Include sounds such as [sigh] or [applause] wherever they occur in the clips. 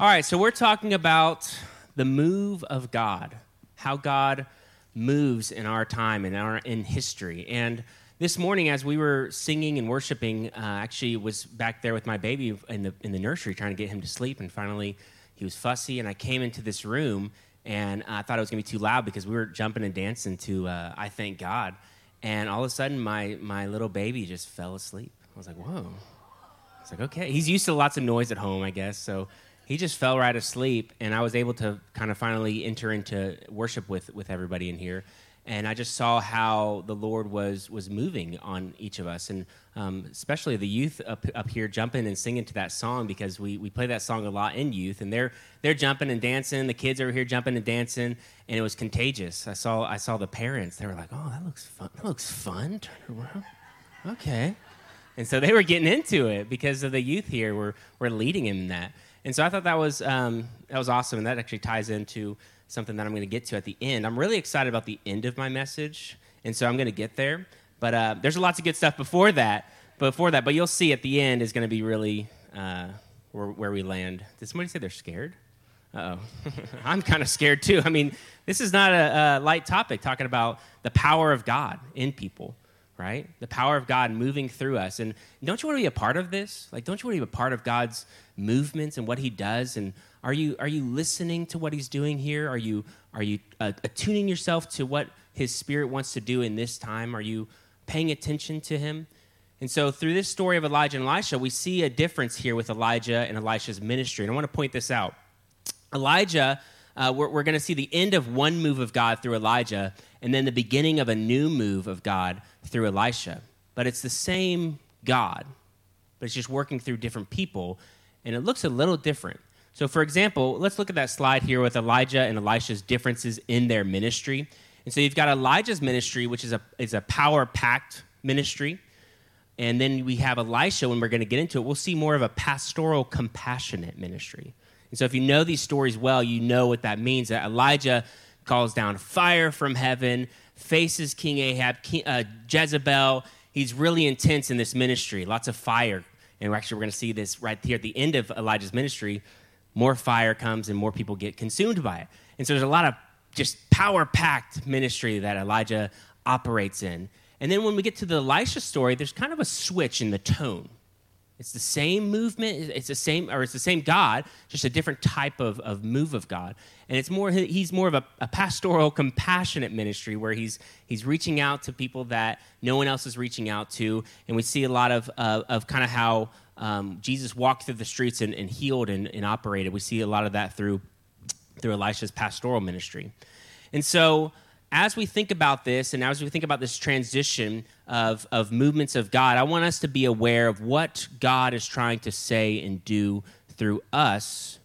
All right, so we're talking about the move of God, how God moves in our time and our in history. And this morning, as we were singing and worshiping, uh, actually was back there with my baby in the in the nursery trying to get him to sleep, and finally he was fussy, and I came into this room and I thought it was gonna be too loud because we were jumping and dancing to uh, "I Thank God," and all of a sudden my my little baby just fell asleep. I was like, "Whoa!" It's like, okay, he's used to lots of noise at home, I guess, so he just fell right asleep, and I was able to kind of finally enter into worship with with everybody in here, and I just saw how the Lord was was moving on each of us, and um, especially the youth up up here jumping and singing to that song because we we play that song a lot in youth, and they're they're jumping and dancing. The kids over here jumping and dancing, and it was contagious. I saw I saw the parents; they were like, "Oh, that looks fun! That looks fun! Turn around, okay." And so they were getting into it because of the youth here. were were we're leading in that. And so I thought that was, um, that was awesome. And that actually ties into something that I'm going to get to at the end. I'm really excited about the end of my message. And so I'm going to get there. But uh, there's lots of good stuff before that. Before that, but you'll see at the end is going to be really uh, where, where we land. Did somebody say they're scared? oh. [laughs] I'm kind of scared too. I mean, this is not a, a light topic talking about the power of God in people right? The power of God moving through us. And don't you want to be a part of this? Like, don't you want to be a part of God's movements and what He does? And are you are you listening to what He's doing here? Are you are you uh, attuning yourself to what His Spirit wants to do in this time? Are you paying attention to Him? And so, through this story of Elijah and Elisha, we see a difference here with Elijah and Elisha's ministry. And I want to point this out. Elijah uh, we're, we're going to see the end of one move of God through Elijah and then the beginning of a new move of God through Elisha. But it's the same God, but it's just working through different people, and it looks a little different. So, for example, let's look at that slide here with Elijah and Elisha's differences in their ministry. And so you've got Elijah's ministry, which is a, is a power packed ministry. And then we have Elisha, when we're going to get into it, we'll see more of a pastoral, compassionate ministry. And so, if you know these stories well, you know what that means. That Elijah calls down fire from heaven, faces King Ahab, King, uh, Jezebel. He's really intense in this ministry, lots of fire. And we're actually, we're going to see this right here at the end of Elijah's ministry. More fire comes and more people get consumed by it. And so, there's a lot of just power packed ministry that Elijah operates in. And then when we get to the Elisha story, there's kind of a switch in the tone. It's the same movement. It's the same, or it's the same God, just a different type of, of move of God. And it's more, he's more of a, a pastoral, compassionate ministry where he's, he's reaching out to people that no one else is reaching out to. And we see a lot of, of kind of how um, Jesus walked through the streets and, and healed and, and operated. We see a lot of that through, through Elisha's pastoral ministry. And so, as we think about this and as we think about this transition of, of movements of God, I want us to be aware of what God is trying to say and do through us,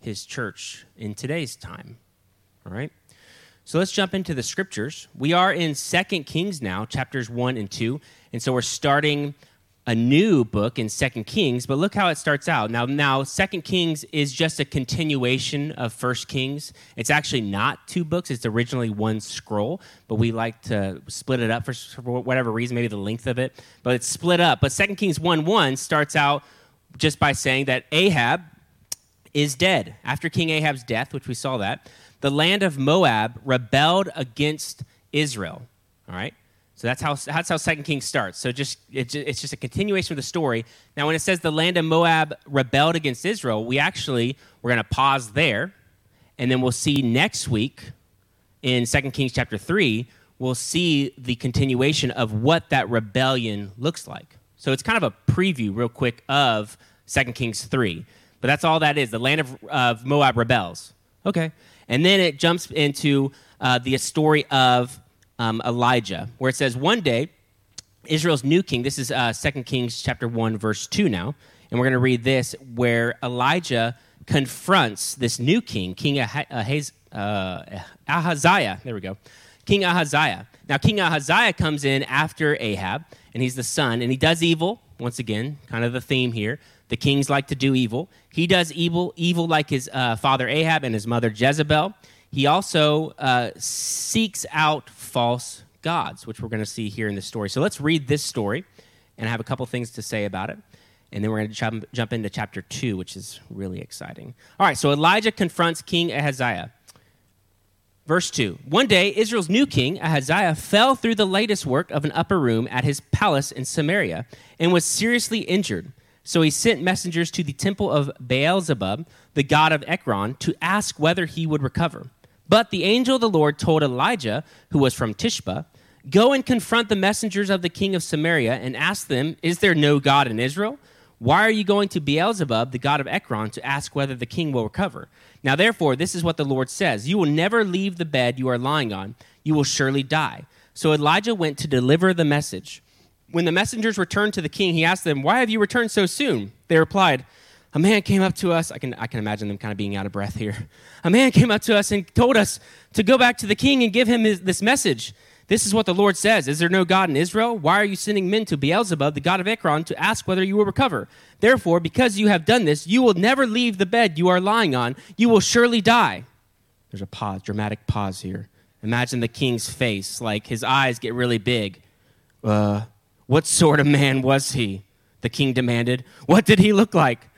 his church, in today's time. All right? So let's jump into the scriptures. We are in Second Kings now, chapters 1 and 2. And so we're starting a new book in Second Kings, but look how it starts out. Now, now Second Kings is just a continuation of First Kings. It's actually not two books; it's originally one scroll, but we like to split it up for, for whatever reason, maybe the length of it. But it's split up. But Second Kings one one starts out just by saying that Ahab is dead after King Ahab's death, which we saw that the land of Moab rebelled against Israel. All right. So that's how that's how Second Kings starts. So just it's just a continuation of the story. Now, when it says the land of Moab rebelled against Israel, we actually we're going to pause there, and then we'll see next week in Second Kings chapter three. We'll see the continuation of what that rebellion looks like. So it's kind of a preview, real quick, of Second Kings three. But that's all that is. The land of, of Moab rebels. Okay, and then it jumps into uh, the story of um, Elijah, where it says, One day, Israel's new king, this is uh, 2 Kings chapter 1, verse 2 now, and we're going to read this, where Elijah confronts this new king, King Ahaz- uh, Ahaziah. There we go. King Ahaziah. Now, King Ahaziah comes in after Ahab, and he's the son, and he does evil. Once again, kind of the theme here. The kings like to do evil. He does evil, evil like his uh, father Ahab and his mother Jezebel. He also uh, seeks out false gods, which we're going to see here in this story. So let's read this story, and I have a couple things to say about it. and then we're going to jump, jump into chapter 2, which is really exciting. All right, so Elijah confronts King Ahaziah. Verse 2 One day, Israel's new king, Ahaziah, fell through the latticework of an upper room at his palace in Samaria and was seriously injured. So he sent messengers to the temple of Baalzebub, the god of Ekron, to ask whether he would recover. But the angel of the Lord told Elijah, who was from Tishbe, Go and confront the messengers of the king of Samaria and ask them, Is there no God in Israel? Why are you going to Beelzebub, the god of Ekron, to ask whether the king will recover? Now, therefore, this is what the Lord says You will never leave the bed you are lying on, you will surely die. So Elijah went to deliver the message. When the messengers returned to the king, he asked them, Why have you returned so soon? They replied, A man came up to us. I can, I can imagine them kind of being out of breath here. A man came up to us and told us to go back to the king and give him his, this message. This is what the Lord says Is there no God in Israel? Why are you sending men to Beelzebub, the god of Ekron, to ask whether you will recover? Therefore, because you have done this, you will never leave the bed you are lying on. You will surely die. There's a pause, dramatic pause here. Imagine the king's face, like his eyes get really big. Uh, what sort of man was he? The king demanded. What did he look like?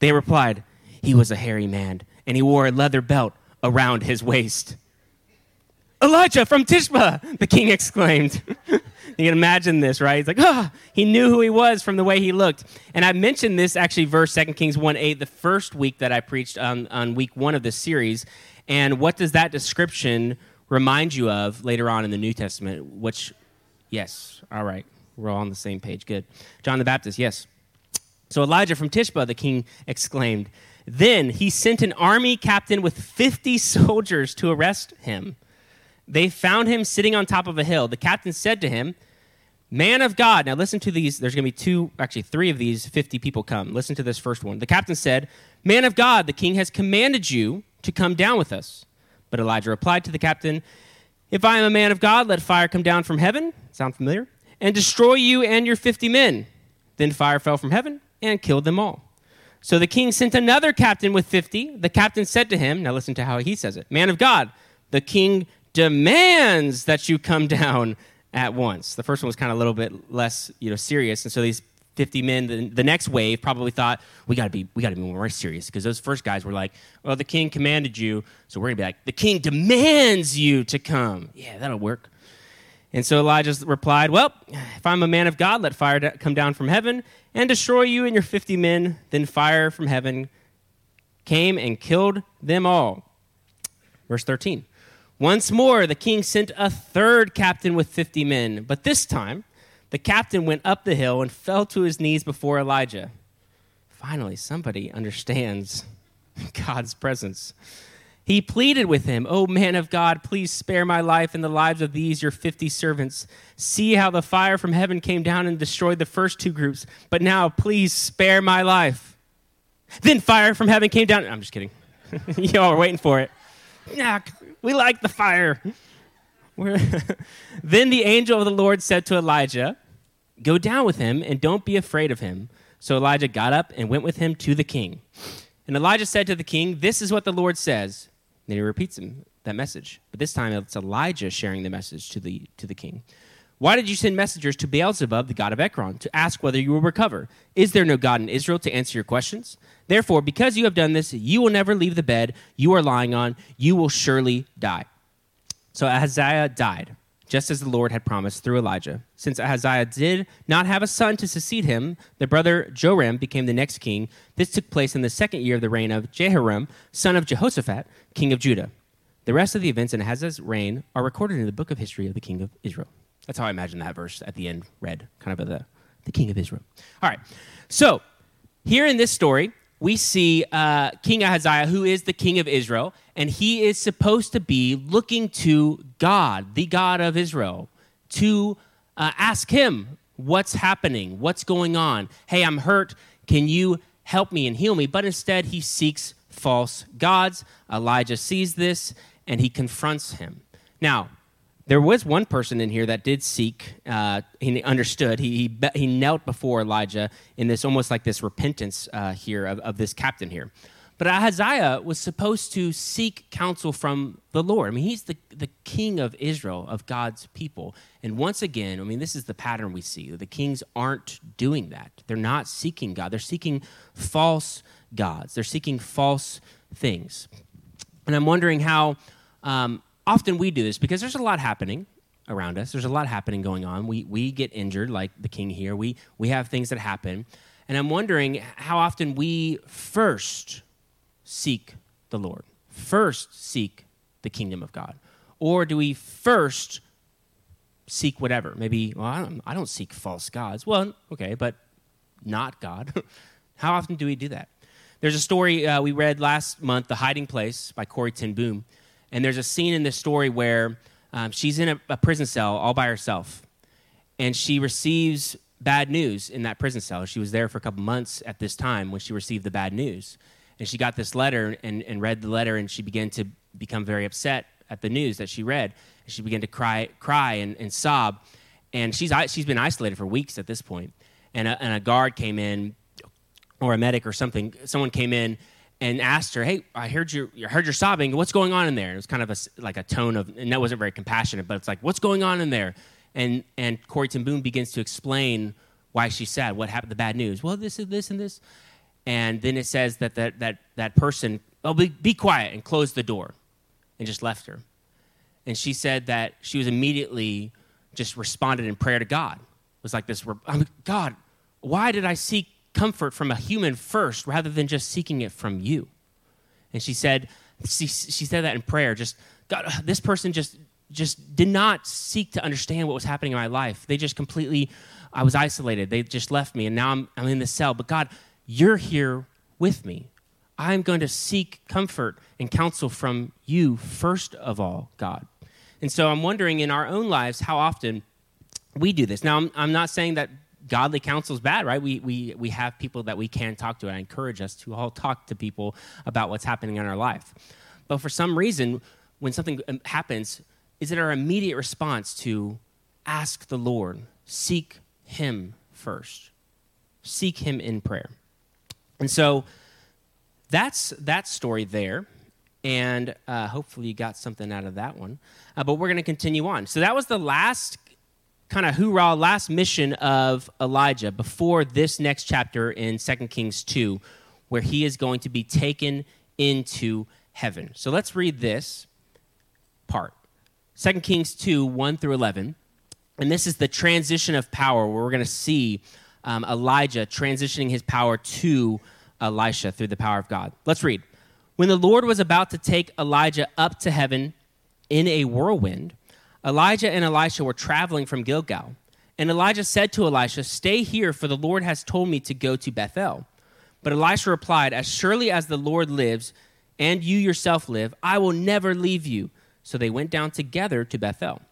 They replied, He was a hairy man, and he wore a leather belt around his waist. Elijah from Tishbe, the king [laughs] exclaimed. [laughs] you can imagine this, right? He's like, ah, oh. he knew who he was from the way he looked. And I mentioned this actually, verse 2 Kings 1 8, the first week that I preached on, on week one of this series. And what does that description remind you of later on in the New Testament? Which, yes, all right, we're all on the same page. Good. John the Baptist, yes. So Elijah from Tishbe, the king exclaimed. Then he sent an army captain with 50 [laughs] soldiers to arrest him they found him sitting on top of a hill. The captain said to him, Man of God. Now listen to these. There's going to be two, actually three of these 50 people come. Listen to this first one. The captain said, Man of God, the king has commanded you to come down with us. But Elijah replied to the captain, If I am a man of God, let fire come down from heaven. Sound familiar? And destroy you and your 50 men. Then fire fell from heaven and killed them all. So the king sent another captain with 50. The captain said to him, Now listen to how he says it Man of God, the king demands that you come [laughs] down at once. The first one was kind of a little bit less, you know, serious, and so these 50 men, the, the next wave probably thought we got to be we got to be more serious because those first guys were like, well, the king commanded you, so we're gonna be like, the king demands you to come. Yeah, that'll work. And so Elijah replied, Well, if I'm a man of God, let fire come down from heaven and destroy you and your 50 men. Then fire from heaven came and killed them all. Verse 13. Once more, the king sent a third captain with 50 men, but this time, the captain went up the hill and fell to his knees before Elijah. Finally, somebody understands [laughs] God's presence. He pleaded with him, O man of God, please spare my life and the lives of these your 50 servants. See how the fire from heaven came down and destroyed the first two groups, but now please spare my life. Then fire from heaven came down. I'm just kidding. [laughs] Y'all are waiting for it. We like the fire. [laughs] then the angel of the Lord said to Elijah, Go down with him and don't be afraid of him. So Elijah got up and went with him to the king. And Elijah said to the king, This is what the Lord says. And he repeats him, that message. But this time it's Elijah sharing the message to the, to the king. Why did you send messengers to Beelzebub, the god of Ekron, to ask whether you will recover? Is there no God in Israel to answer your questions? Therefore, because you have done this, you will never leave the bed you are lying on. You will surely die. So Ahaziah died, just as the Lord had promised through Elijah. Since Ahaziah did not have a son to succeed him, the brother Joram became the next king. This took place in the second year of the reign of Jehoram, son of Jehoshaphat, king of Judah. The rest of the events in Ahaziah's reign are recorded in the book of history of the king of Israel. That's how I imagine that verse at the end read, kind of the, the king of Israel. All right. So, here in this story, we see uh, King Ahaziah, who is the king of Israel, and he is supposed to be looking to God, the God of Israel, to uh, ask him what's happening, what's going on. Hey, I'm hurt. Can you help me and heal me? But instead, he seeks false gods. Elijah sees this and he confronts him. Now, there was one person in here that did seek, uh, he understood. He, he, he, knelt before Elijah in this almost like this repentance uh, here of, of this captain here. But Ahaziah was supposed to seek counsel from the Lord. I mean, he's the, the king of Israel, of God's people. And once again, I mean, this is the pattern we see. The kings aren't doing that. They're not seeking God, they're seeking false gods, they're seeking false things. And I'm wondering how um, often we do this because there's a lot happening around us. There's a lot happening going on. We, we get injured, like the king here. We, we have things that happen. And I'm wondering how often we first seek the Lord, first seek the kingdom of God? Or do we first seek whatever? Maybe, well, I don't, I don't seek false gods. Well, okay, but not God. [laughs] how often do we do that? There's a story uh, we read last month, The Hiding Place by Corrie ten Boom. And there's a scene in this story where um, she's in a, a prison cell all by herself. And she receives bad news in that prison cell. She was there for a couple months at this time when she received the bad news and she got this letter and, and read the letter and she began to become very upset at the news that she read and she began to cry cry and, and sob and she's she's been isolated for weeks at this point and a, and a guard came in or a medic or something someone came in and asked her, "Hey, I heard you. I heard you're sobbing. What's going on in there?" And it was kind of a, like a tone of, and that wasn't very compassionate, but it's like, "What's going on in there?" And and Corrie ten Boom begins to explain why she's sad, what happened, the bad news. Well, this is this and this, and then it says that that, that, that person, oh, be, be quiet, and closed the door and just left her. And she said that she was immediately just responded in prayer to God. It was like this God, why did I seek comfort from a human first rather than just seeking it from you? And she said, she, she said that in prayer, just, God, [sighs] this person just just did not seek to understand what was happening in my life. They just completely, I was isolated. They just left me, and now I'm, I'm in the cell. But God, you're here with me. I'm going to seek comfort and counsel from you first of all, God. And so I'm wondering in our own lives how often we do this. Now, I'm, I'm not saying that godly counsel is bad, right? We, we, we have people that we can talk to. I encourage us to all talk to people about what's happening in our life. But for some reason, when something um, happens, is it our immediate response to ask the Lord, seek Him first, seek Him in prayer? And so that's that story there. And uh, hopefully you got something out of that one. Uh, but we're going to continue on. So that was the last kind of hoorah, last mission of Elijah before this next chapter in 2 Kings 2, where he is going to be taken into heaven. So let's read this part 2 Kings 2 1 through 11. And this is the transition of power where we're going to see um, Elijah transitioning his power to Elisha through the power of God. Let's read. When the Lord was about to take Elijah up to heaven in a whirlwind, Elijah and Elisha were traveling from Gilgal. And Elijah said to Elisha, Stay here, for the Lord has told me to go to Bethel. But Elisha replied, As surely as the Lord lives, and you yourself live, I will never leave you. So they went down together to Bethel.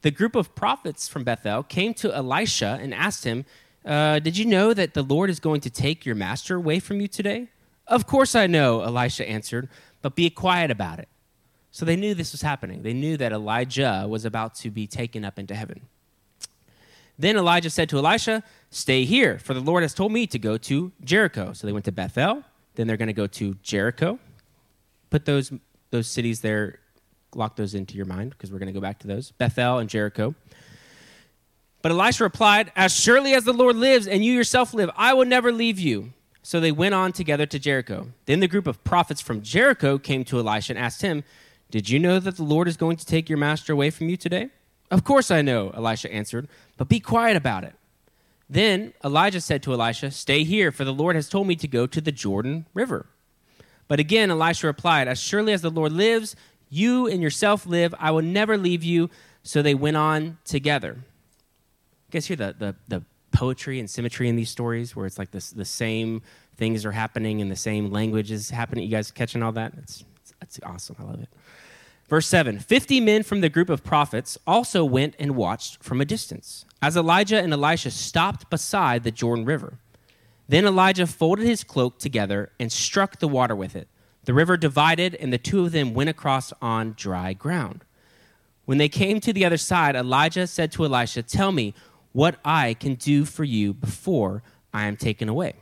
The group of prophets from Bethel came to Elisha and asked him, uh, Did you know that the Lord is going to take your master away from you today? Of course I know, Elisha answered, but be quiet about it. So they knew this was happening. They knew that Elijah was about to be taken up into heaven. Then Elijah said to Elisha, Stay here, for the Lord has told me to go to Jericho. So they went to Bethel. Then they're going to go to Jericho. Put those, those cities there, lock those into your mind because we're going to go back to those Bethel and Jericho. But Elisha replied, As surely as the Lord lives and you yourself live, I will never leave you. So they went on together to Jericho. Then the group of prophets from Jericho came to Elisha and asked him, Did you know that the Lord is going to take your master away from you today? Of course I know, Elisha answered, but be quiet about it. Then Elijah said to Elisha, Stay here, for the Lord has told me to go to the Jordan River. But again, Elisha replied, As surely as the Lord lives, you and yourself live, I will never leave you. So they went on together guys hear the, the, the poetry and symmetry in these stories where it's like this, the same things are happening and the same language is happening? You guys catching all that? It's, it's, it's awesome. I love it. Verse 7 50 men from the group of prophets also went and watched from a distance as Elijah and Elisha stopped beside the Jordan River. Then Elijah folded his cloak together and struck the water with it. The river divided, and the two of them went across on dry ground. When they came to the other side, Elijah said to Elisha, Tell me, what I can do for you before I am taken away.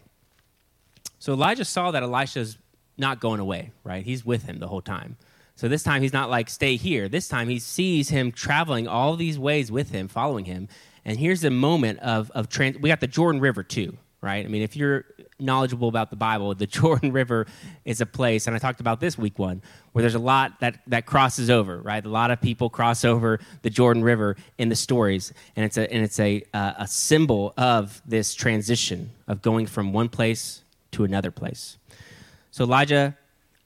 So Elijah saw that Elisha's not going away, right? He's with him the whole time. So this time he's not like, stay here. This time he sees him traveling all these ways with him, following him. And here's a moment of, of trans. We got the Jordan River too, right? I mean, if you're knowledgeable about the Bible, the [laughs] Jordan River is a place, and I talked about this week one, where there's a lot that, that crosses over, right? A lot of people cross over the Jordan River in the stories, and it's a, and it's a, uh, a symbol of this transition of going from one place to another place. So Elijah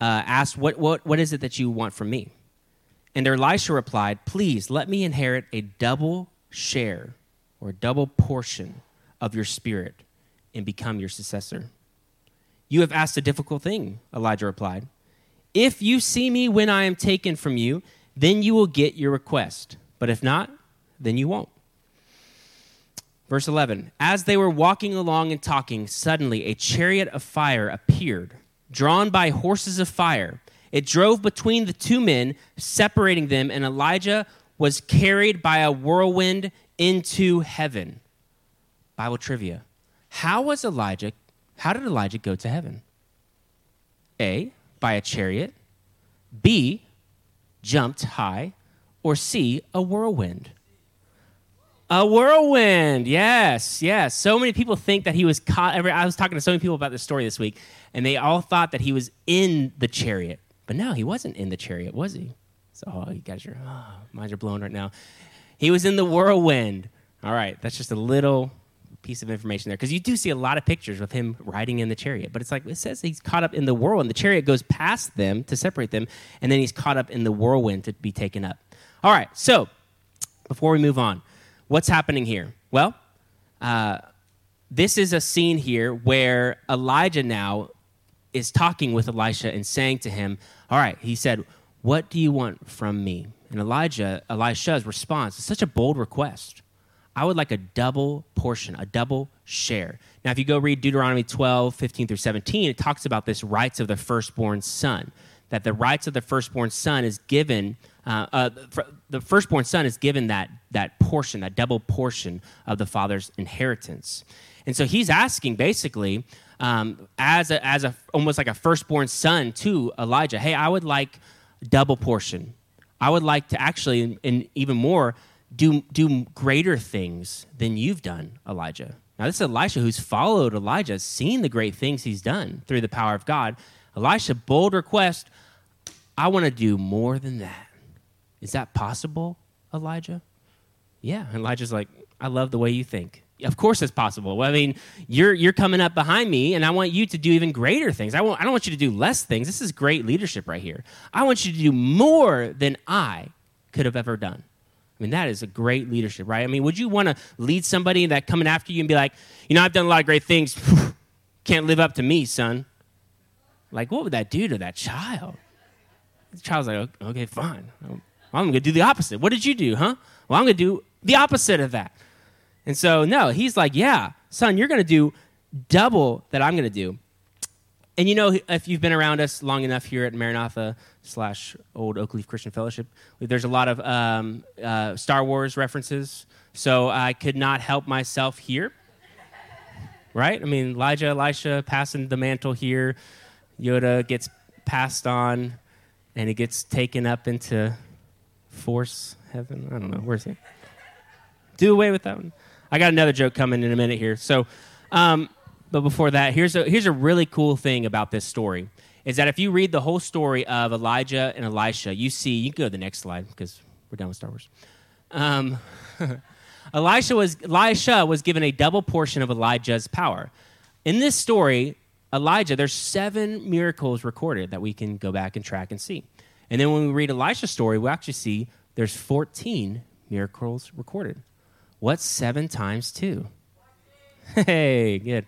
uh, asked, what, what, what is it that you want from me? And Elisha replied, Please let me inherit a double share or double portion of your spirit and become your successor. You have asked a difficult thing, Elijah replied. If you see me when I am taken from you, then you will get your request. But if not, then you won't. Verse 11 As they were walking along and talking, suddenly a chariot of fire appeared, drawn by horses of fire. It drove between the two men, separating them, and Elijah was carried by a whirlwind into heaven. Bible trivia. How was Elijah, how did Elijah go to heaven? A, by a chariot, B, jumped high, or C, a whirlwind? A whirlwind, yes, yes. So many people think that he was caught. I was talking to so many people about this story this week, and they all thought that he was in the chariot. But no, he wasn't in the chariot, was he? So, oh, you guys are, oh, minds are blown right now. He was in the whirlwind. All right, that's just a little piece of information there because you do see a lot of pictures of him riding in the chariot. But it's like it says he's caught up in the whirlwind. The chariot goes past them to separate them, and then he's caught up in the whirlwind to be taken up. All right, so before we move on, what's happening here? Well, uh, this is a scene here where Elijah now is talking with Elisha and saying to him, All right, he said, What do you want from me? And Elijah, Elisha's response is such a bold request. I would like a double portion, a double share. Now, if you go read Deuteronomy 12, 15 through 17, it talks about this rights of the firstborn son, that the rights of the firstborn son is given, uh, uh, the firstborn son is given that, that portion, that double portion of the father's inheritance. And so he's asking basically, um, as, a, as a, almost like a firstborn son to Elijah, hey, I would like double portion. I would like to actually, and even more, do, do greater things than you've done, Elijah. Now, this is Elisha who's followed Elijah, seen the great things he's done through the power of God. Elisha, bold request, I want to do more than that. Is that possible, Elijah? Yeah. Elijah's like, I love the way you think. Of course it's possible. Well, I mean, you're you're coming up behind me, and I want you to do even greater things. I, want, I don't want you to do less things. This is great leadership right here. I want you to do more than I could have ever done. I mean, that is a great leadership, right? I mean, would you want to lead somebody that coming after you and be like, you know, I've done a lot of great things. [sighs] Can't live up to me, son. Like, what would that do to that child? The child's like, okay, fine. I'm going to do the opposite. What did you do, huh? Well, I'm going to do the opposite of that. And so, no, he's like, yeah, son, you're going to do double that I'm going to do. And you know, if you've been around us long enough here at Maranatha slash Old Oakleaf Christian Fellowship, there's a lot of um, uh, Star Wars references. So I could not help myself here. Right? I mean, Elijah, Elisha passing the mantle here. Yoda gets passed on, and he gets taken up into force heaven. I don't know. Where's he? Do away with that one. I got another joke coming in a minute here. So, um, but before that, here's a, here's a really cool thing about this story is that if you read the whole story of Elijah and Elisha, you see, you can go to the next slide because we're done with Star Wars. Um, [laughs] Elisha, was, Elisha was given a double portion of Elijah's power. In this story, Elijah, there's seven miracles recorded that we can go back and track and see. And then when we read Elisha's story, we actually see there's 14 miracles recorded. What's seven times two? [laughs] Hey, good.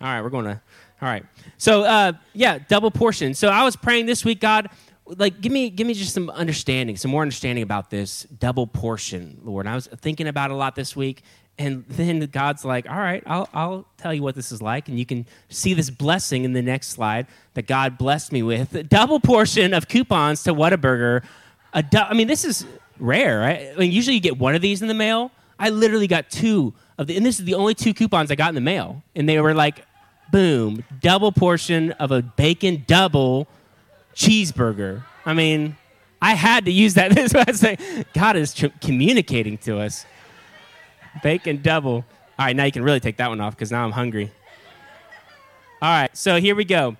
All right, we're going to. All right. So uh, yeah, double portion. So I was praying this week, God, like give me give me just some understanding, some more understanding about this double portion, Lord. And I was thinking about a lot this week, and then God's like, all right, I'll I'll tell you what this is like, and you can see this blessing in the next slide that God blessed me with. A [laughs] double portion of coupons to Whataburger. A du- I mean, this is rare, right? I mean, usually you get one of these in the mail. I literally got two of the, and this is the only two coupons I got in the mail, and they were like boom, double portion of a bacon double cheeseburger. I mean, I had to use that. [laughs] This is what I say. God is tr- communicating to us. Bacon double. All right, now you can really take that one off because now I'm hungry. All right, so here we go.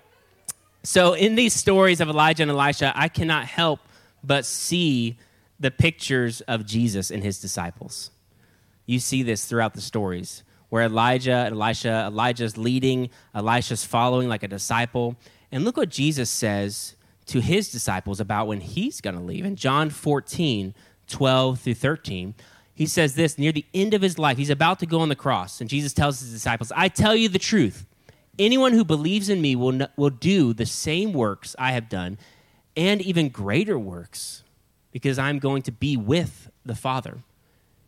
So, in these stories of Elijah and Elisha, I cannot help but see the pictures of Jesus and his disciples. You see this throughout the stories where Elijah and Elisha, Elijah's leading, Elisha's following like a disciple. And look what Jesus says to his disciples about when he's going to leave. In John 14, 12 through 13, he says this near the end of his life, he's about to go on the cross. And Jesus tells his disciples, I tell you the truth. Anyone who believes in me will, will do the same works I have done and even greater works because I'm going to be with the Father.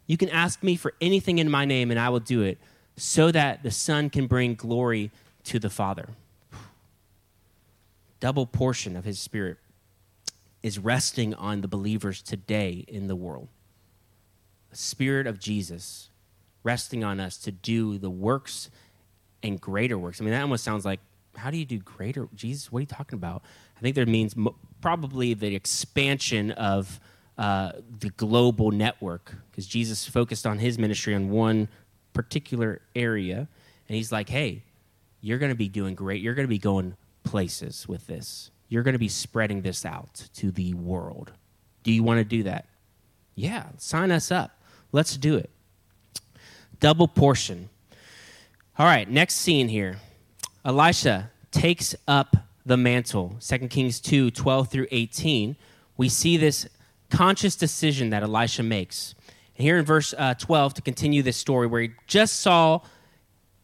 You can ask me for anything in my name and I will do it so that the Son can bring glory to the Father. Double portion of his Spirit is resting on the believers today in the world. The Spirit of Jesus resting on us to do the works and greater works. I mean, that almost sounds like, how do you do greater? Jesus, what are you talking about? I think that means mo- probably the expansion of uh, the global network because Jesus focused on his ministry on one particular area. And he's like, hey, you're going to be doing great. You're going to be going places with this. You're going to be spreading this out to the world. Do you want to do that? Yeah, sign us up. Let's do it. Double portion. All right, next scene here. Elisha takes up the mantle. 2 Kings 2 12 through 18. We see this conscious decision that Elisha makes. And here in verse uh, 12, to continue this story, where he just saw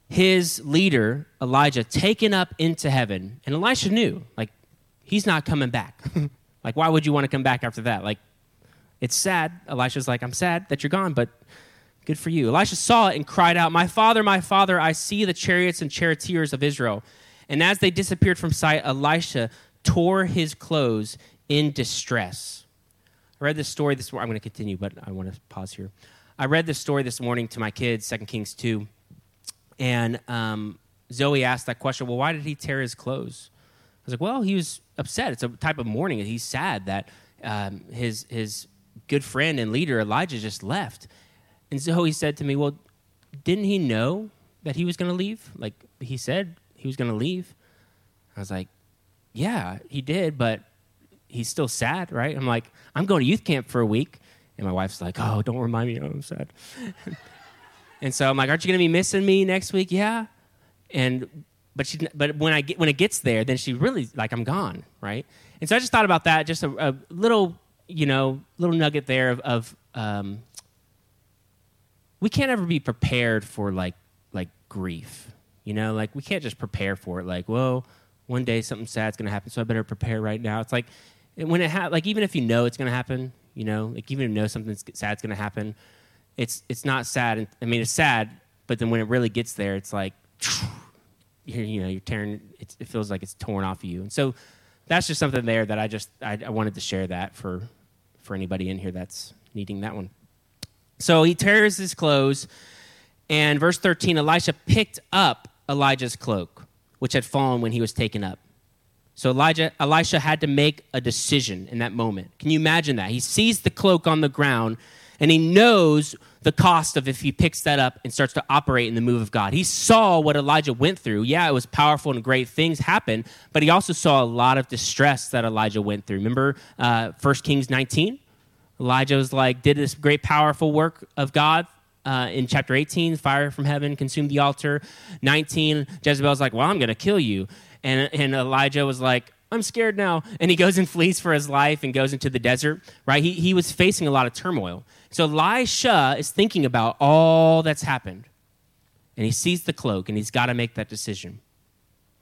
his leader, Elijah, taken up into heaven. And Elisha knew, like, he's not coming back. [laughs] like, why would you want to come back after that? Like, it's sad. Elisha's like, I'm sad that you're gone, but Good for you. Elisha saw it and cried out, My father, my father, I see the chariots and charioteers of Israel. And as they disappeared from sight, Elisha tore his clothes in distress. I read this story this morning. I'm going to continue, but I want to pause here. I read this story this morning to my kids, 2 Kings 2. And um, Zoe asked that question well, why did he tear his clothes? I was like, well, he was upset. It's a type of mourning. He's sad that um, his, his good friend and leader, Elijah, just left. And so he said to me, Well, didn't he know that he was going to leave? Like, he said he was going to leave. I was like, Yeah, he did, but he's still sad, right? I'm like, I'm going to youth camp for a week. And my wife's like, Oh, don't remind me, I'm sad. [laughs] and so I'm like, Aren't you going to be missing me next week? Yeah. And but she but when I get when it gets there, then she really like I'm gone, right? And so I just thought about that, just a, a little, you know, little nugget there of, of um, we can't ever be prepared for like like grief. You know, like we can't just prepare for it. Like, well, one day something sad's gonna happen, so I better prepare right now. It's like when it ha- like even if you know it's gonna happen, you know, like even if you know something sad's gonna happen, it's it's not sad. I mean, it's sad, but then when it really gets there, it's like [sniffs] you're, you know you're tearing. it feels like it's torn off of you, and so that's just something there that I just I, I wanted to share that for for anybody in here that's needing that one. So he tears his clothes, and verse 13 Elisha picked up Elijah's cloak, which had fallen when he was taken up. So Elijah, Elisha had to make a decision in that moment. Can you imagine that? He sees the cloak on the ground, and he knows the cost of if he picks that up and starts to operate in the move of God. He saw what Elijah went through. Yeah, it was powerful and great things happened, but he also saw a lot of distress that Elijah went through. Remember uh, 1 Kings 19? Elijah was like, did this great, powerful work of God uh, in chapter 18, fire from heaven consumed the altar. 19, Jezebel's like, well, I'm going to kill you. And, and Elijah was like, I'm scared now. And he goes and flees for his life and goes into the desert, right? He, he was facing a lot of turmoil. So Elisha is thinking about all that's happened. And he sees the cloak and he's got to make that decision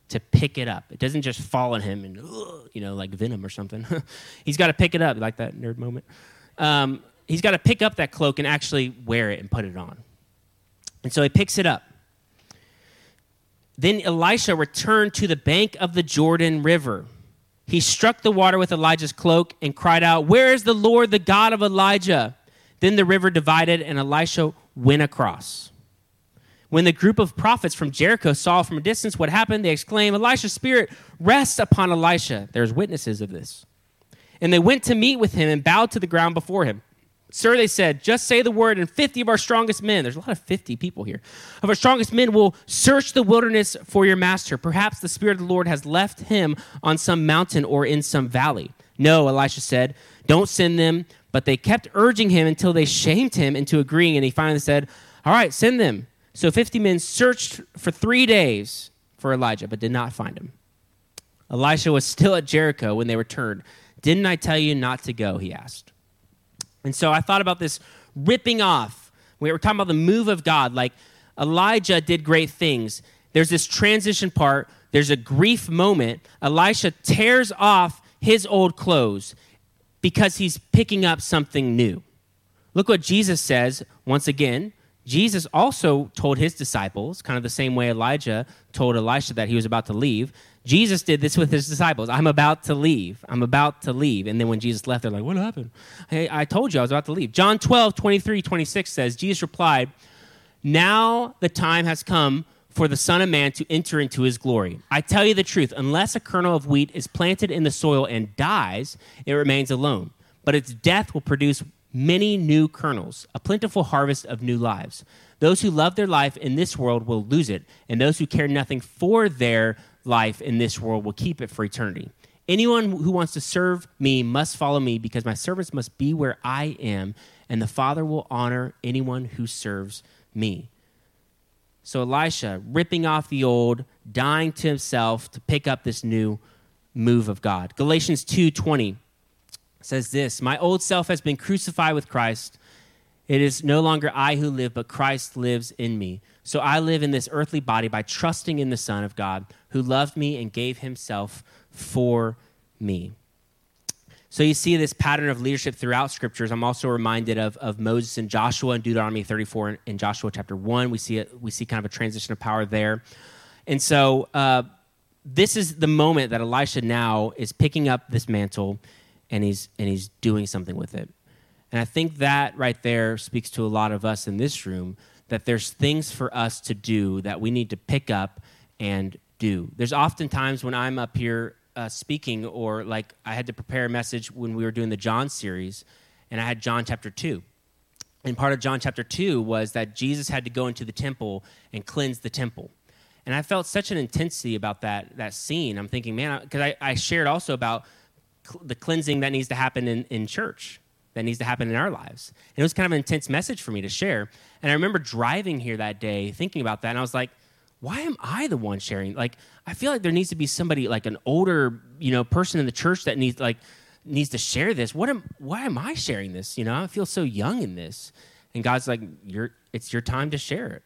to pick it up. It doesn't just fall on him and, you know, like venom or something. [laughs] he's got to pick it up, like that nerd moment um, he's got to pick up that cloak and actually wear it and put it on. And so he picks it up. Then Elisha returned to the bank of the Jordan River. He struck the water with Elijah's cloak and cried out, Where is the Lord, the God of Elijah? Then the river divided, and Elisha went across. When the group of prophets from Jericho saw from a distance what happened, they exclaimed, Elijah's spirit rests upon Elisha. There's witnesses of this. And they went to meet with him and bowed to the ground before him. Sir, they said, just say the word, and 50 of our strongest men, there's a lot of 50 people here, of our strongest men will search the wilderness for your master. Perhaps the Spirit of the Lord has left him on some mountain or in some valley. No, Elisha said, don't send them. But they kept urging him until they shamed him into agreeing, and he finally said, All right, send them. So 50 men searched for three days for Elijah, but did not find him. Elisha was still at Jericho when they returned. Didn't I tell you not to go? He asked. And so I thought about this ripping off. We were talking about the move of God. Like Elijah did great things. There's this transition part, there's a grief moment. Elisha tears off his old clothes because he's picking up something new. Look what Jesus says once again. Jesus also told his disciples, kind of the same way Elijah told Elisha that he was about to leave. Jesus did this with his disciples. I'm about to leave. I'm about to leave. And then when Jesus left, they're like, What happened? Hey, I told you I was about to leave. John 12, 23, 26 says, Jesus replied, Now the time has come for the Son of Man to enter into his glory. I tell you the truth, unless a kernel of wheat is planted in the soil and dies, it remains alone. But its death will produce many new kernels, a plentiful harvest of new lives. Those who love their life in this world will lose it, and those who care nothing for their life in this world will keep it for eternity. Anyone who wants to serve me must follow me, because my servants must be where I am, and the Father will honor anyone who serves me. So Elisha, ripping off the old, dying to himself to pick up this new move of God. Galatians 2:20 says this, "My old self has been crucified with Christ. It is no longer I who live, but Christ lives in me. So I live in this earthly body by trusting in the Son of God, who loved me and gave himself for me." So you see this pattern of leadership throughout scriptures. I'm also reminded of, of Moses and Joshua in Deuteronomy 34 in Joshua chapter 1. We see, it, we see kind of a transition of power there. And so uh, this is the moment that Elisha now is picking up this mantle and he's, and he's doing something with it. And I think that right there speaks to a lot of us in this room that there's things for us to do that we need to pick up and do. There's often times when I'm up here uh, speaking, or like I had to prepare a message when we were doing the John series, and I had John chapter 2. And part of John chapter 2 was that Jesus had to go into the temple and cleanse the temple. And I felt such an intensity about that, that scene. I'm thinking, man, because I, I, shared also about cl- the cleansing that needs to happen in, in church, that needs to happen in our lives. And it was kind of an intense message for me to share. And I remember driving here that day thinking about that, and I was like, why am I the one sharing? Like, I feel like there needs to be somebody, like an older, you know, person in the church that needs, like, needs to share this. What am, why am I sharing this? You know, I feel so young in this. And God's like, you're, it's your time to share it.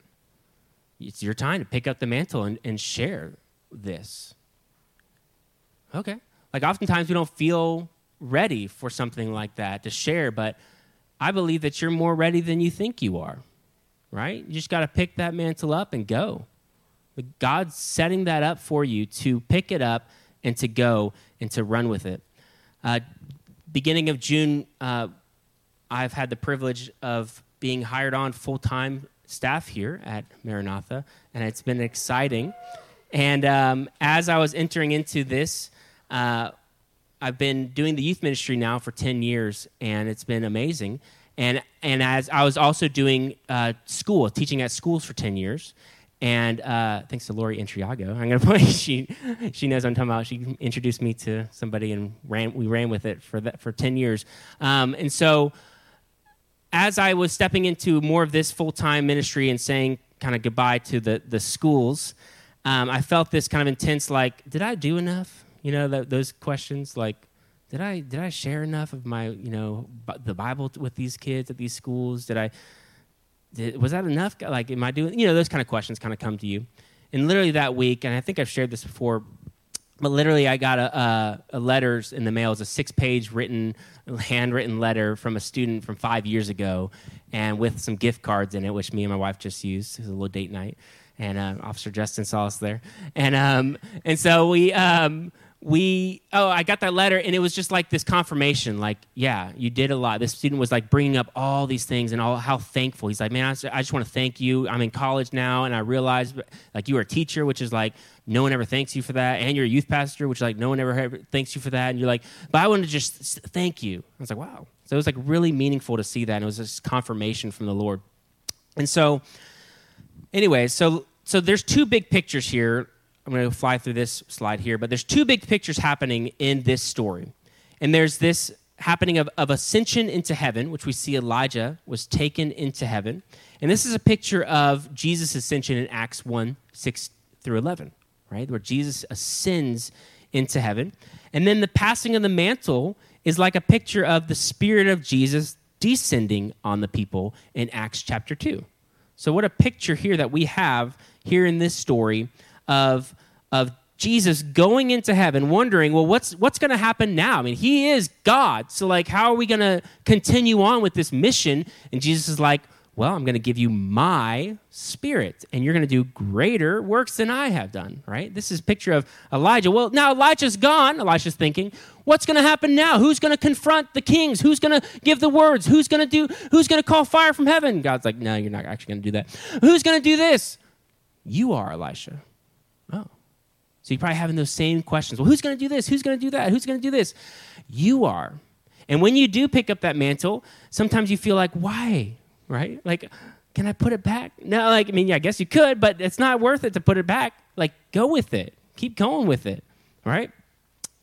It's your time to pick up the mantle and, and share this. Okay. Like, oftentimes we don't feel ready for something like that to share, but I believe that you're more ready than you think you are, right? You just got to pick that mantle up and go. God's setting that up for you to pick it up and to go and to run with it. Uh, beginning of June, uh, I've had the privilege of being hired on full time staff here at Maranatha, and it's been exciting. And um, as I was entering into this, uh, I've been doing the youth ministry now for 10 years, and it's been amazing. And, and as I was also doing uh, school, teaching at schools for 10 years. And uh, thanks to Lori Intriago, I'm going to point. She she knows I'm talking about. She introduced me to somebody, and ran. We ran with it for that for ten years. Um, and so, as I was stepping into more of this full time ministry and saying kind of goodbye to the the schools, um, I felt this kind of intense. Like, did I do enough? You know, those questions. Like, did I did I share enough of my you know the Bible with these kids at these schools? Did I did, was that enough? Like, am I doing, you know, those kind of questions kind of come to you. And literally that week, and I think I've shared this before, but literally I got a, a, a letters in the mail. It's a six page written, handwritten letter from a student from five years ago and with some gift cards in it, which me and my wife just used. It was a little date night. And uh, Officer Justin saw us there. And, um, and so we, um, we oh i got that letter and it was just like this confirmation like yeah you did a lot. This student was like bringing up all these things and all how thankful. He's like man i just, just want to thank you. I'm in college now and i realized like you were a teacher which is like no one ever thanks you for that and you're a youth pastor which is like no one ever thanks you for that and you're like but i want to just thank you. I was like wow. So it was like really meaningful to see that and it was just confirmation from the lord. And so anyway so so there's two big pictures here I'm going to fly through this slide here, but there's two big pictures happening in this story. And there's this happening of, of ascension into heaven, which we see Elijah was taken into heaven. And this is a picture of Jesus' ascension in Acts 1 6 through 11, right? Where Jesus ascends into heaven. And then the passing of the mantle is like a picture of the Spirit of Jesus descending on the people in Acts chapter 2. So, what a picture here that we have here in this story of, of Jesus going into heaven, wondering, well, what's, what's going to happen now? I mean, he is God. So, like, how are we going to continue on with this mission? And Jesus is like, well, I'm going to give you my spirit, and you're going to do greater works than I have done, right? This is a picture of Elijah. Well, now Elijah's gone. Elijah's thinking, what's going to happen now? Who's going to confront the kings? Who's going to give the words? Who's going to do, who's going to call fire from heaven? God's like, no, you're not actually going to do that. Who's going to do this? You are, Elisha. Oh. So you're probably having those same questions. Well, who's going to do this? Who's going to do that? Who's going to do this? You are. And when you do pick up that mantle, sometimes you feel like, why? Right? Like, can I put it back? No, like, I mean, yeah, I guess you could, but it's not worth it to put it back. Like, go with it. Keep going with it. Right?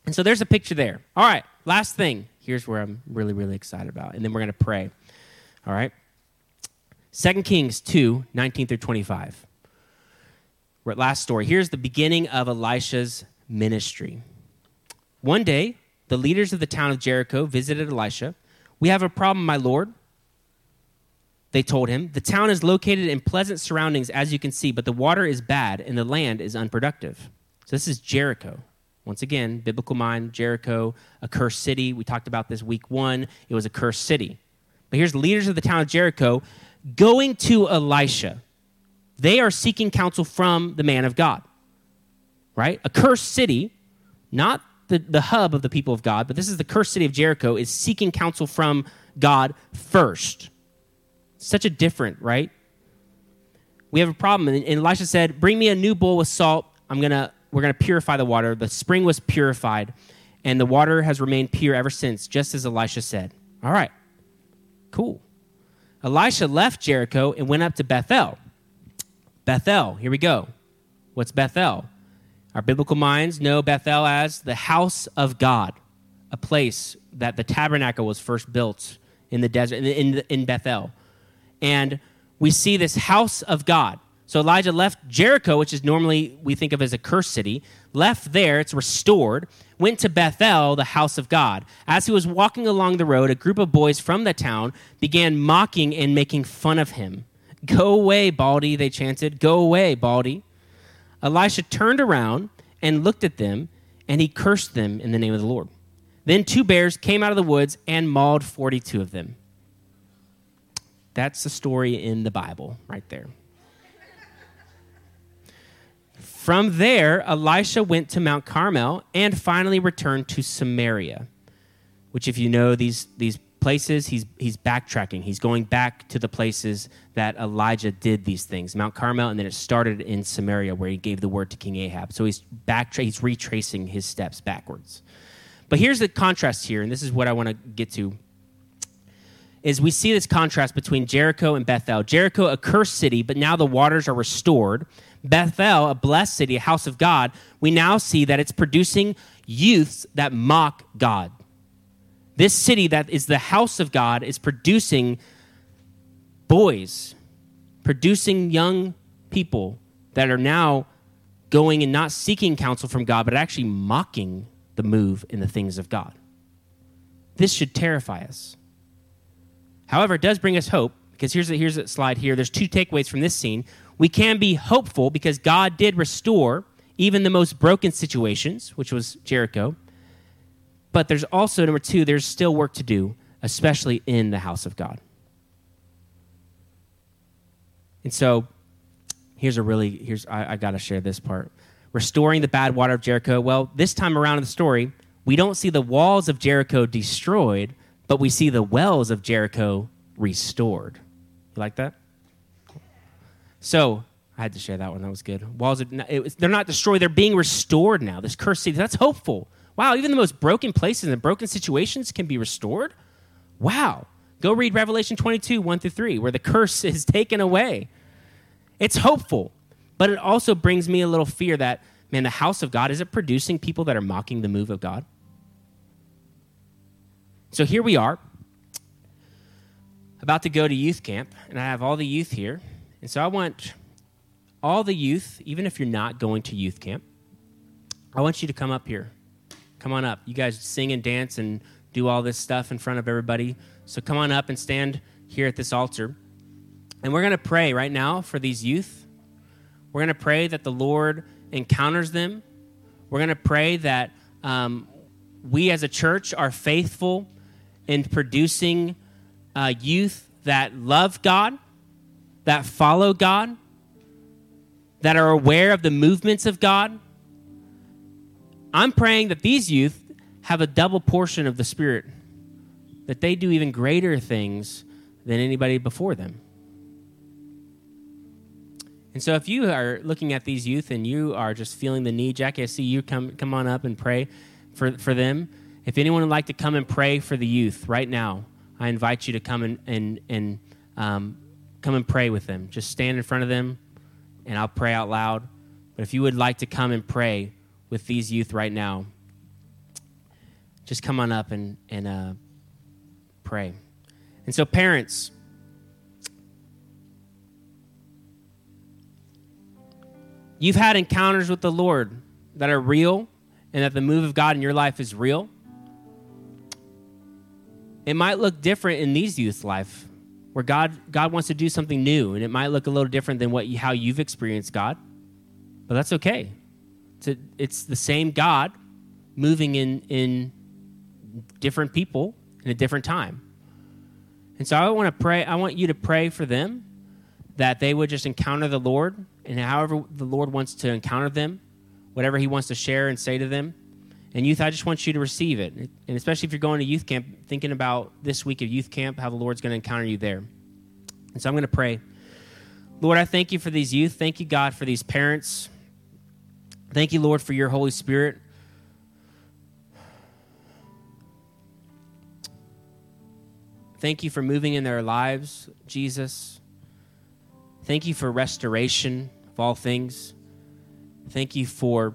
And so there's a picture there. All right, last thing. Here's where I'm really, really excited about. And then we're going to pray. All right? 2 Kings 2 19 through 25 last story. Here's the beginning of Elisha's ministry. One day, the leaders of the town of Jericho visited Elisha. We have a problem, my lord. They told him, The town is located in pleasant surroundings, as you can see, but the water is bad and the land is unproductive. So, this is Jericho. Once again, biblical mind, Jericho, a cursed city. We talked about this week one. It was a cursed city. But here's the leaders of the town of Jericho going to Elisha. They are seeking counsel from the man of God, right? A cursed city, not the, the hub of the people of God, but this is the cursed city of Jericho, is seeking counsel from God first. Such a different, right? We have a problem. And Elisha said, Bring me a new bowl with salt. I'm gonna, we're gonna purify the water. The spring was purified, and the water has remained pure ever since, just as Elisha said. All right, cool. Elisha left Jericho and went up to Bethel. Bethel, here we go. What's Bethel? Our biblical minds know Bethel as the house of God, a place that the tabernacle was first built in the desert, in, in, Bethel. And we see this house of God. So Elijah left Jericho, which is normally we think of as a cursed city, left there, it's restored, went to Bethel, the house of God. As he was walking along the road, a group of boys from the town began mocking and making fun of him. Go away, Baldy, they chanted. Go away, Baldy. Elisha turned around and looked at them, and he cursed them in the name of the Lord. Then two bears came out of the woods and mauled 42 of them. That's the story in the Bible right there. From there, Elisha went to Mount Carmel and finally returned to Samaria, which, if you know these, these places, he's, he's backtracking. He's going back to the places that Elijah did these things Mount Carmel, and then it started in Samaria where he gave the word to King Ahab. So he's, backtra- he's retracing his steps backwards. But here's the contrast here, and this is what I want to get to. Is we see this contrast between Jericho and Bethel. Jericho, a cursed city, but now the waters are restored. Bethel, a blessed city, a house of God, we now see that it's producing youths that mock God. This city that is the house of God is producing boys, producing young people that are now going and not seeking counsel from God, but actually mocking the move in the things of God. This should terrify us. However, it does bring us hope because here's a, here's a slide here. There's two takeaways from this scene. We can be hopeful because God did restore even the most broken situations, which was Jericho. But there's also, number two, there's still work to do, especially in the house of God. And so here's a really, here's, I, I got to share this part. restoring the bad water of Jericho. Well, this time around in the story, we don't see the walls of Jericho destroyed, but we see the wells of Jericho restored. You like that? So I had to share that one. That was good. Walls, are, was, they're not destroyed. They're being restored now. This cursed city. That's hopeful. Wow, even the most broken places and broken situations can be restored. Wow. Go read Revelation 22, 1 through 3, where the curse [laughs] is taken away. It's hopeful, but it also brings me a little fear that, man, the house of God, is it producing people that are mocking the move of God? So here we are, about to go to youth camp, and I have all the youth here. And so I want all the youth, even if you're not going to youth camp, I want you to come up here. Come on up. You guys sing and dance and do all this stuff in front of everybody. So come on up and stand here at this altar. And we're going to pray right now for these youth. We're going to pray that the Lord encounters them. We're going to pray that um, we as a church are faithful in producing uh, youth that love God, that follow God, that are aware of the movements of God. I'm praying that these youth have a double portion of the Spirit, that they do even greater things than anybody before them. And so, if you are looking at these youth and you are just feeling the need, Jackie, I see you come come on up and pray for, for them. If anyone would like to come and pray for the youth right now, I invite you to come and and, and um, come and pray with them. Just stand in front of them, and I'll pray out loud. But if you would like to come and pray with these youth right now, just come on up and and uh, pray. And so, parents you've had encounters with the Lord that are real and that the move of God in your life is real, it might look different in these youth's life where God, God wants to do something new and it might look a little different than what you, how you've experienced God, but that's okay. It's, it's the same God moving in, in different people in a different time. And so I want to pray, I want you to pray for them that they would just encounter the Lord and however the Lord wants to encounter them, whatever He wants to share and say to them. And youth, I just want you to receive it. And especially if you're going to youth camp, thinking about this week of youth camp, how the Lord's going to encounter you there. And so I'm going to pray. Lord, I thank you for these youth. Thank you, God, for these parents. Thank you, Lord, for your Holy Spirit. Thank you for moving in their lives, Jesus. Thank you for restoration of all things. Thank you for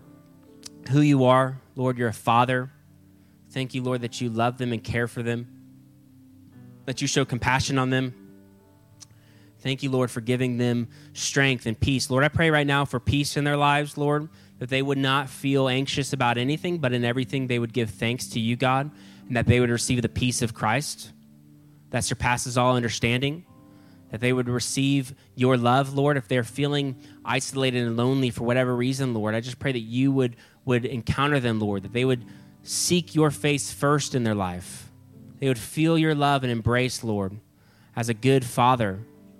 who you are. Lord, you're a father. Thank you, Lord, that you love them and care for them, that you show compassion on them. Thank you, Lord, for giving them strength and peace. Lord, I pray right now for peace in their lives, Lord, that they would not feel anxious about anything, but in everything they would give thanks to you, God, and that they would receive the peace of Christ that surpasses all understanding that they would receive your love, Lord. If they're feeling isolated and lonely for whatever reason, Lord, I just pray that you would, would encounter them, Lord, that they would seek your face first in their life. They would feel your love and embrace, Lord, as a good father,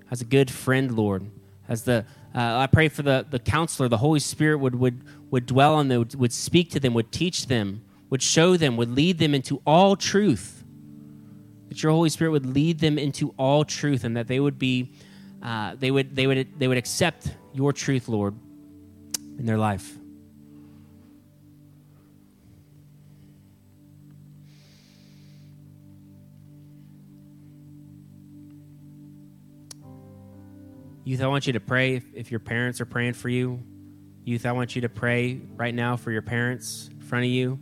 as a good friend, Lord. As the uh, I pray for the, the counselor, the Holy Spirit would, would, would dwell on them, would, would speak to them, would teach them, would show them, would lead them into all truth that your Holy Spirit would lead them into all truth and that they would be, uh, they, would, they, would, they would accept your truth, Lord, in their life. Youth, I want you to pray if, if, your parents are praying for you. Youth, I want you to pray right now for your parents in front of you.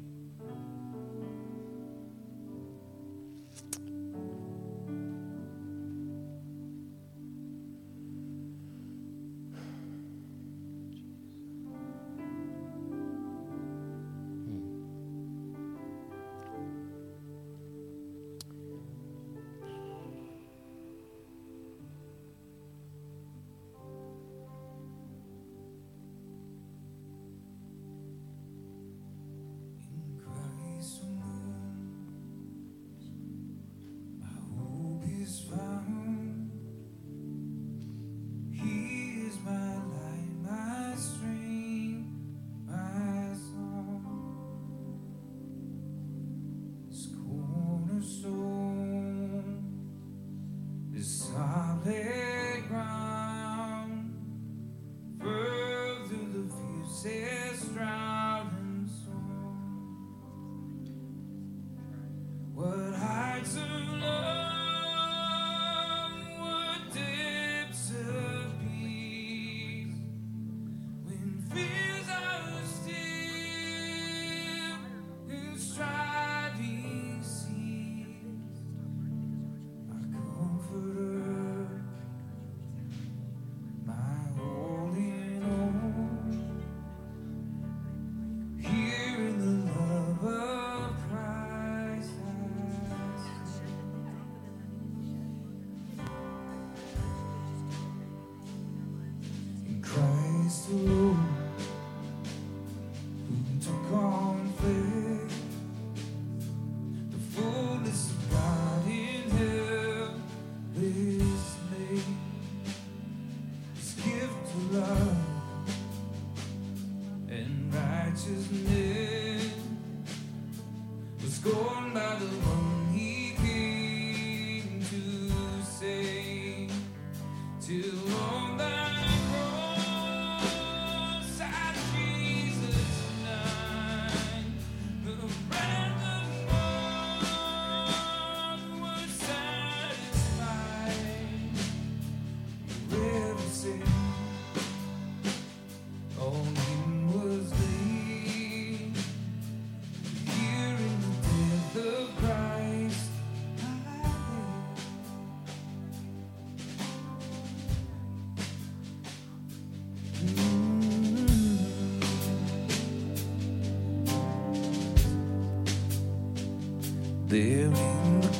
There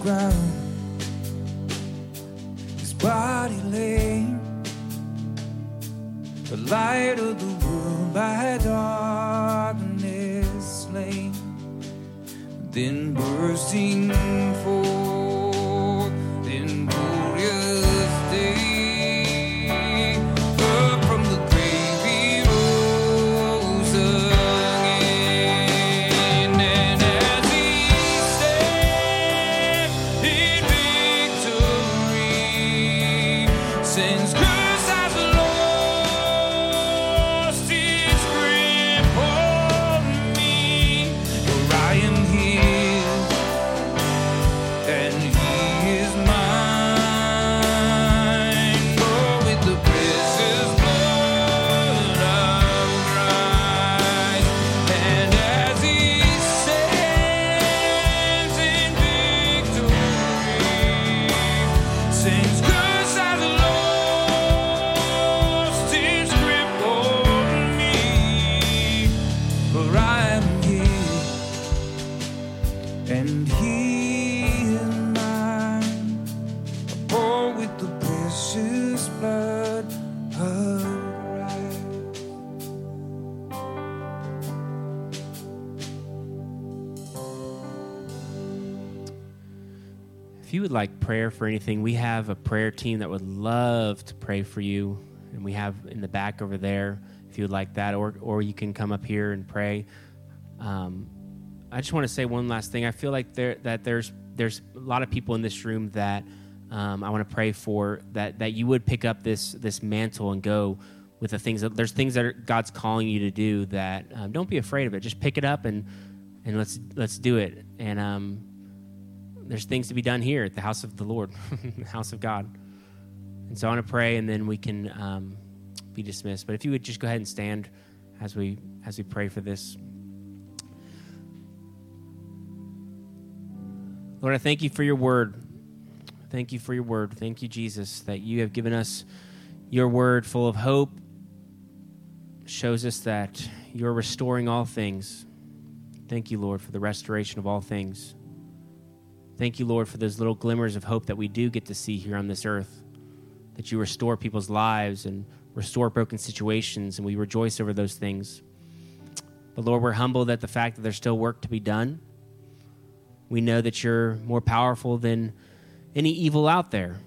ground. Prayer for anything, we have a prayer team that would love to pray for you, and we have in the back over there. If you would like that, or or you can come up here and pray. Um, I just want to say one last thing. I feel like there that there's there's a lot of people in this room that um, I want to pray for that that you would pick up this this mantle and go with the things that there's things that are, God's calling you to do. That um, don't be afraid of it. Just pick it up and and let's let's do it. And um, there's things to be done here at the house of the Lord, [laughs] the house of God. And so I want to pray, and then we can um, be dismissed. But if you would just go ahead and stand as we as we pray for this. Lord, I thank you for your word. Thank you for your word. Thank you, Jesus, that you have given us your word full of hope. Shows us that you're restoring all things. Thank you, Lord, for the restoration of all things. Thank you, Lord, for those little glimmers of hope that we do get to see here on this earth. That you restore people's lives and restore broken situations, and we rejoice over those things. But Lord, we're humbled at the fact that there's still work to be done. We know that you're more powerful than any evil out there.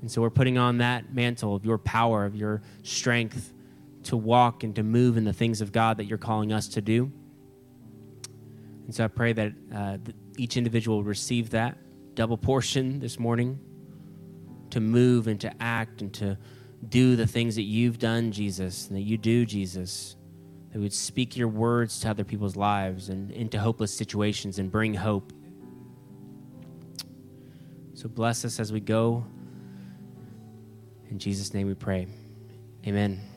And so we're putting on that mantle of your power, of your strength to walk and to move in the things of God that you're calling us to do. And so I pray that uh, th- each individual will receive that double portion this morning to move and to act and to do the things that you've done, Jesus, and that you do, Jesus. That would speak your words to other people's lives and into hopeless situations and bring hope. So bless us as we go. In Jesus' name we pray. Amen.